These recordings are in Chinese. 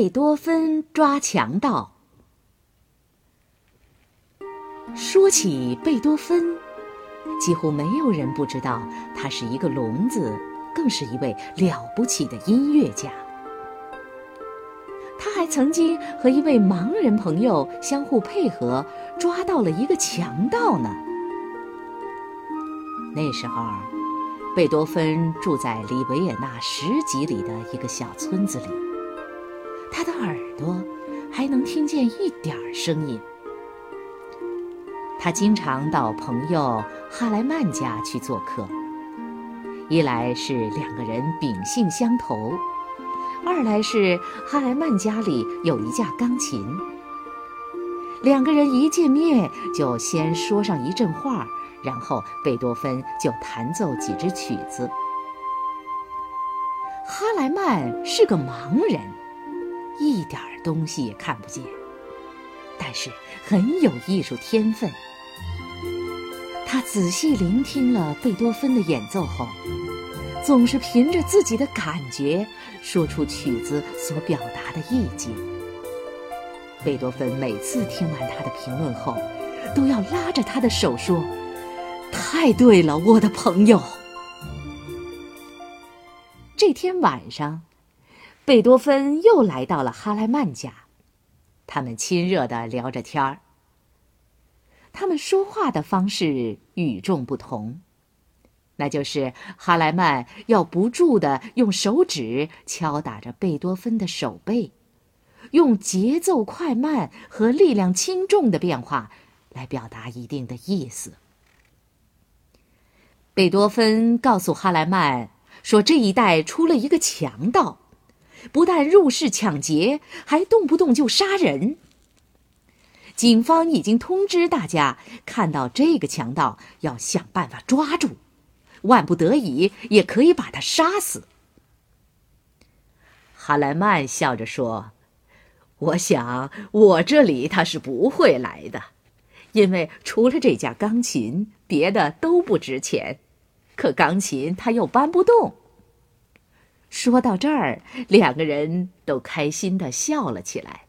贝多芬抓强盗。说起贝多芬，几乎没有人不知道他是一个聋子，更是一位了不起的音乐家。他还曾经和一位盲人朋友相互配合，抓到了一个强盗呢。那时候，贝多芬住在离维也纳十几里的一个小村子里，他的耳朵还能听见一点儿声音。他经常到朋友哈莱曼家去做客，一来是两个人秉性相投。二来是哈莱曼家里有一架钢琴，两个人一见面就先说上一阵话，然后贝多芬就弹奏几支曲子。哈莱曼是个盲人，一点东西也看不见，但是很有艺术天分。他仔细聆听了贝多芬的演奏后。总是凭着自己的感觉说出曲子所表达的意境。贝多芬每次听完他的评论后，都要拉着他的手说：“太对了，我的朋友。”这天晚上，贝多芬又来到了哈莱曼家，他们亲热地聊着天儿。他们说话的方式与众不同。那就是哈莱曼要不住地用手指敲打着贝多芬的手背，用节奏快慢和力量轻重的变化来表达一定的意思。贝多芬告诉哈莱曼说：“这一带出了一个强盗，不但入室抢劫，还动不动就杀人。警方已经通知大家，看到这个强盗要想办法抓住。”万不得已，也可以把他杀死。哈莱曼笑着说：“我想我这里他是不会来的，因为除了这架钢琴，别的都不值钱。可钢琴他又搬不动。”说到这儿，两个人都开心的笑了起来。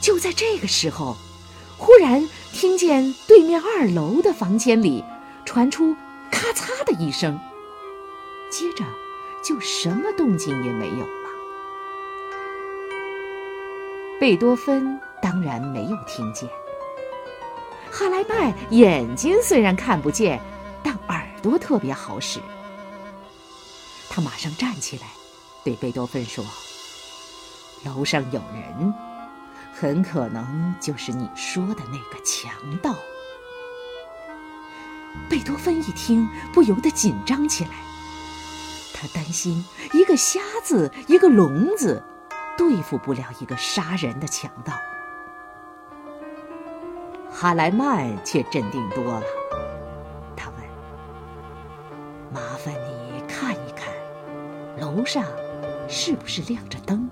就在这个时候，忽然听见对面二楼的房间里。传出咔嚓的一声，接着就什么动静也没有了。贝多芬当然没有听见。哈莱曼眼睛虽然看不见，但耳朵特别好使。他马上站起来，对贝多芬说：“楼上有人，很可能就是你说的那个强盗。”贝多芬一听，不由得紧张起来。他担心一个瞎子、一个聋子，对付不了一个杀人的强盗。哈莱曼却镇定多了。楼上是不是亮着灯？”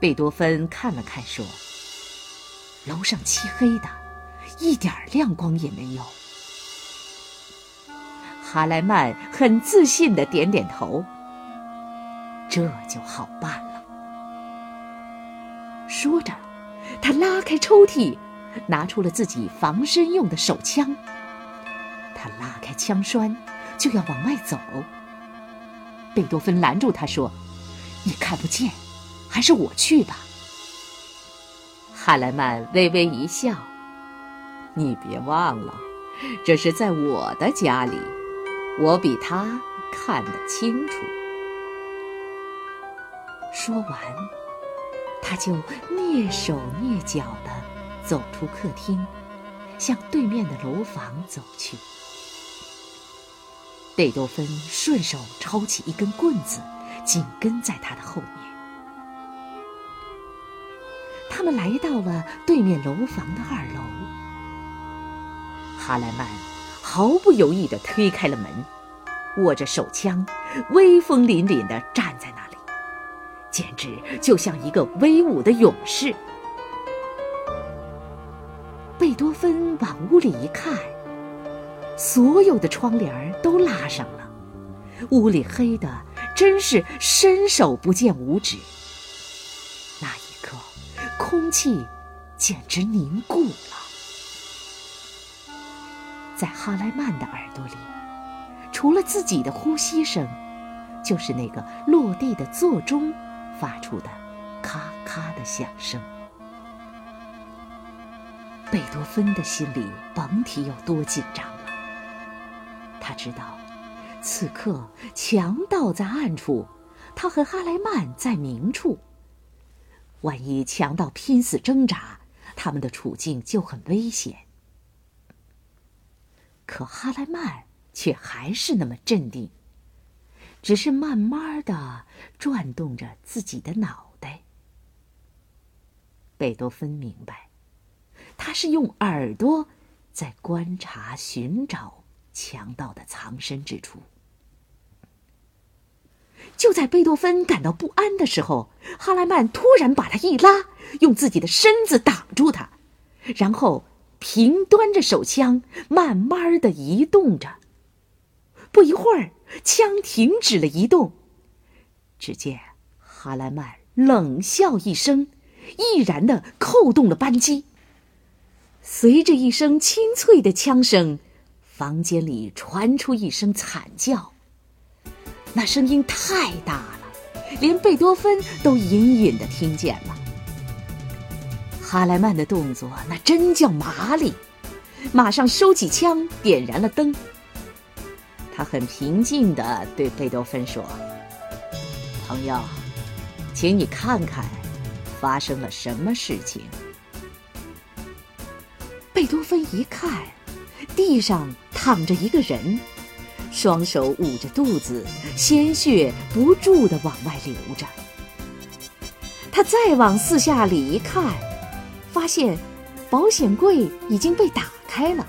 贝多芬看了看，说：“楼上漆黑的。”一点亮光也没有。哈莱曼很自信的点点头，这就好办了。说着，他拉开抽屉，拿出了自己防身用的手枪。他拉开枪栓，就要往外走。贝多芬拦住他说：“你看不见，还是我去吧。”哈莱曼微微一笑。你别忘了，这是在我的家里，我比他看得清楚。说完，他就蹑手蹑脚地走出客厅，向对面的楼房走去。贝多芬顺手抄起一根棍子，紧跟在他的后面。他们来到了对面楼房的二楼。哈莱曼毫不犹豫地推开了门，握着手枪，威风凛凛地站在那里，简直就像一个威武的勇士。贝多芬往屋里一看，所有的窗帘都拉上了，屋里黑的真是伸手不见五指。那一刻，空气简直凝固了。在哈莱曼的耳朵里，除了自己的呼吸声，就是那个落地的座钟发出的咔咔的响声。贝多芬的心里甭提有多紧张。他知道，此刻强盗在暗处，他和哈莱曼在明处。万一强盗拼死挣扎，他们的处境就很危险。可哈莱曼却还是那么镇定，只是慢慢的转动着自己的脑袋。贝多芬明白，他是用耳朵在观察、寻找强盗的藏身之处。就在贝多芬感到不安的时候，哈莱曼突然把他一拉，用自己的身子挡住他，然后平端着手枪，慢慢的移动着。不一会儿，枪停止了移动。只见哈莱曼冷笑一声，毅然的扣动了扳机。随着一声清脆的枪声，房间里传出一声惨叫。那声音太大了，连贝多芬都隐隐的听见了。哈莱曼的动作那真叫麻利，马上收起枪，点燃了灯。他很平静的对贝多芬说：“朋友，请你看看，发生了什么事情。”贝多芬一看，地上躺着一个人。双手捂着肚子，鲜血不住的往外流着。他再往四下里一看，发现保险柜已经被打开了，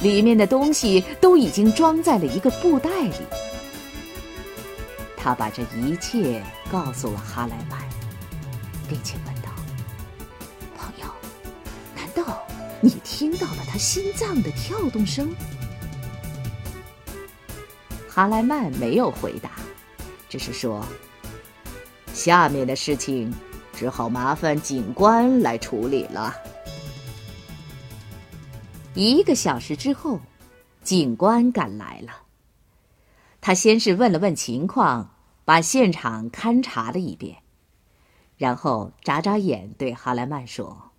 里面的东西都已经装在了一个布袋里。他把这一切告诉了哈莱曼，并且问道：“朋友，难道你听到了他心脏的跳动声？”哈莱曼没有回答，只是说：“下面的事情只好麻烦警官来处理了。”一个小时之后，警官赶来了。他先是问了问情况，把现场勘察了一遍，然后眨眨眼对哈莱曼说：“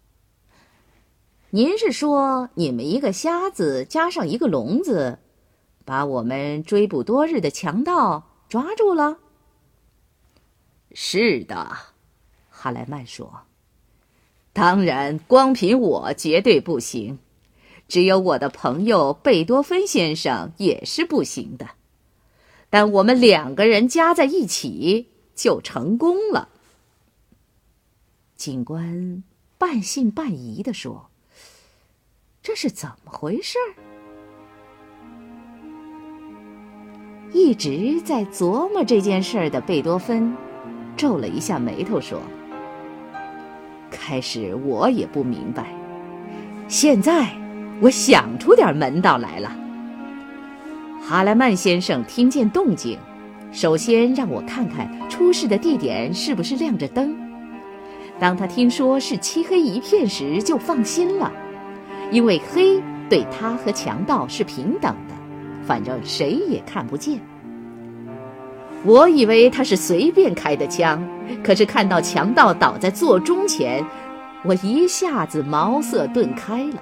您是说你们一个瞎子加上一个聋子？”把我们追捕多日的强盗抓住了。是的，哈莱曼说：“当然，光凭我绝对不行，只有我的朋友贝多芬先生也是不行的。但我们两个人加在一起就成功了。”警官半信半疑的说：“这是怎么回事？”一直在琢磨这件事儿的贝多芬，皱了一下眉头说：“开始我也不明白，现在我想出点门道来了。”哈莱曼先生听见动静，首先让我看看出事的地点是不是亮着灯。当他听说是漆黑一片时，就放心了，因为黑对他和强盗是平等的。反正谁也看不见。我以为他是随便开的枪，可是看到强盗倒在座钟前，我一下子茅塞顿开了。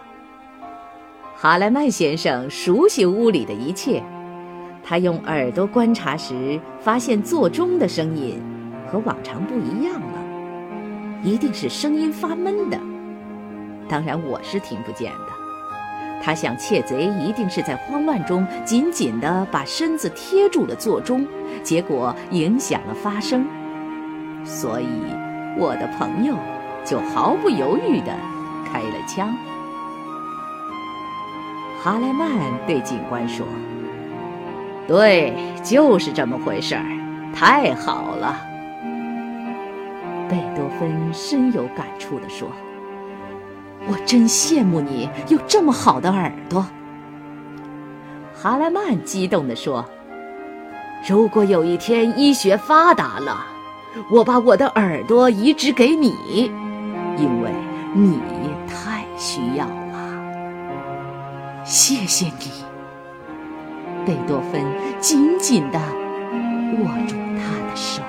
哈莱曼先生熟悉屋里的一切，他用耳朵观察时发现座钟的声音和往常不一样了，一定是声音发闷的。当然我是听不见的。他想，窃贼一定是在慌乱中紧紧地把身子贴住了座钟，结果影响了发声。所以，我的朋友就毫不犹豫地开了枪。哈莱曼对警官说：“对，就是这么回事儿，太好了。”贝多芬深有感触地说。我真羡慕你有这么好的耳朵，哈莱曼激动地说：“如果有一天医学发达了，我把我的耳朵移植给你，因为你太需要了。谢谢你。贝多芬紧紧地握住他的手。